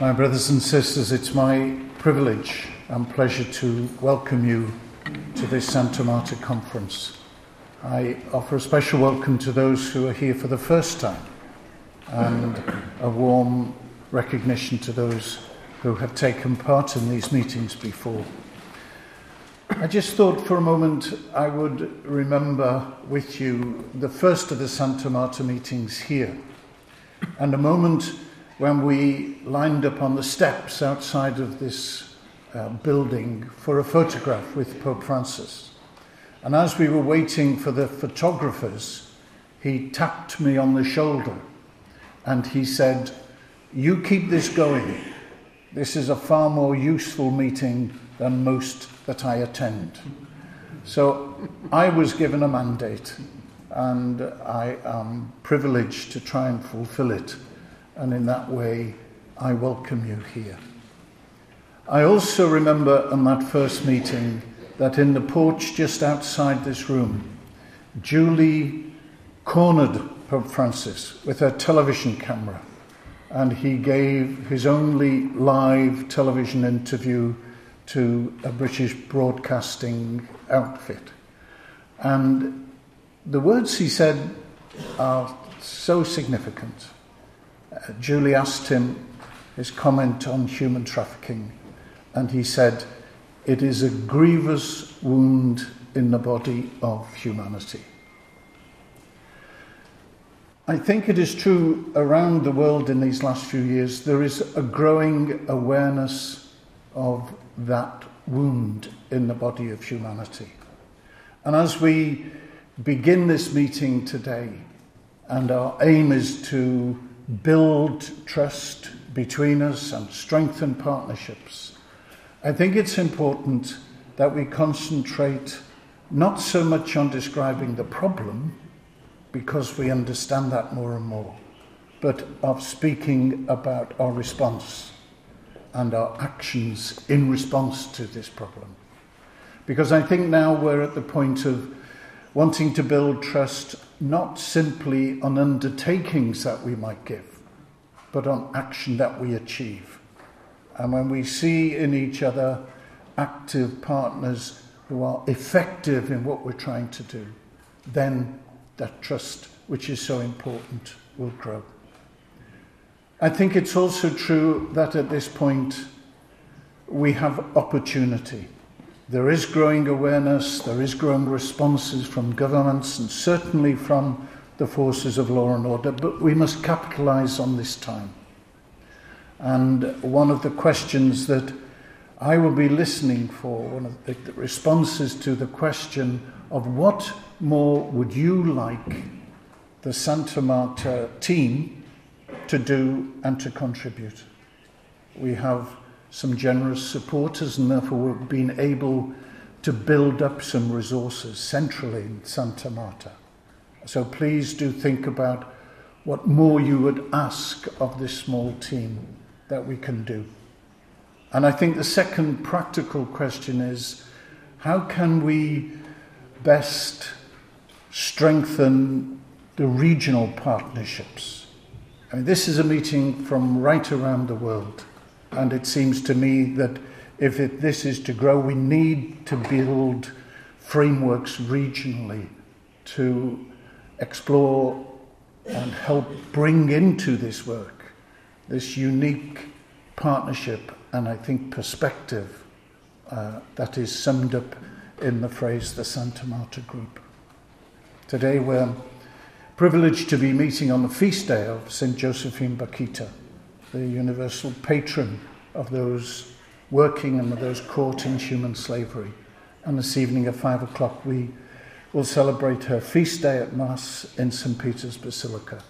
My brothers and sisters, it's my privilege and pleasure to welcome you to this Santa Marta conference. I offer a special welcome to those who are here for the first time and a warm recognition to those who have taken part in these meetings before. I just thought for a moment I would remember with you the first of the Santa Marta meetings here and a moment when we lined up on the steps outside of this uh, building for a photograph with Pope Francis. And as we were waiting for the photographers, he tapped me on the shoulder and he said, You keep this going. This is a far more useful meeting than most that I attend. So I was given a mandate and I am privileged to try and fulfill it and in that way I welcome you here. I also remember on that first meeting that in the porch just outside this room, Julie cornered Pope Francis with her television camera, and he gave his only live television interview to a British broadcasting outfit. And the words he said are so significant. Julie asked him his comment on human trafficking, and he said, It is a grievous wound in the body of humanity. I think it is true around the world in these last few years, there is a growing awareness of that wound in the body of humanity. And as we begin this meeting today, and our aim is to build trust between us and strengthen partnerships, I think it's important that we concentrate not so much on describing the problem, because we understand that more and more, but of speaking about our response and our actions in response to this problem. Because I think now we're at the point of wanting to build trust not simply on undertakings that we might give, but on action that we achieve. And when we see in each other active partners who are effective in what we're trying to do, then that trust, which is so important, will grow. I think it's also true that at this point we have opportunity. There is growing awareness, there is growing responses from governments and certainly from the forces of law and order, but we must capitalize on this time. And one of the questions that I will be listening for, one of the, responses to the question of what more would you like the Santa Marta team to do and to contribute? We have some generous supporters, and therefore we've been able to build up some resources centrally in Santa Marta. So please do think about what more you would ask of this small team that we can do. And I think the second practical question is how can we best strengthen the regional partnerships? I mean, this is a meeting from right around the world. And it seems to me that if it, this is to grow, we need to build frameworks regionally to explore and help bring into this work this unique partnership and I think perspective uh, that is summed up in the phrase the Santa Marta Group. Today we're privileged to be meeting on the feast day of St. Josephine Bakhita the universal patron of those working and those caught in human slavery. And this evening at five o'clock, we will celebrate her feast day at Mass in St. Peter's Basilica.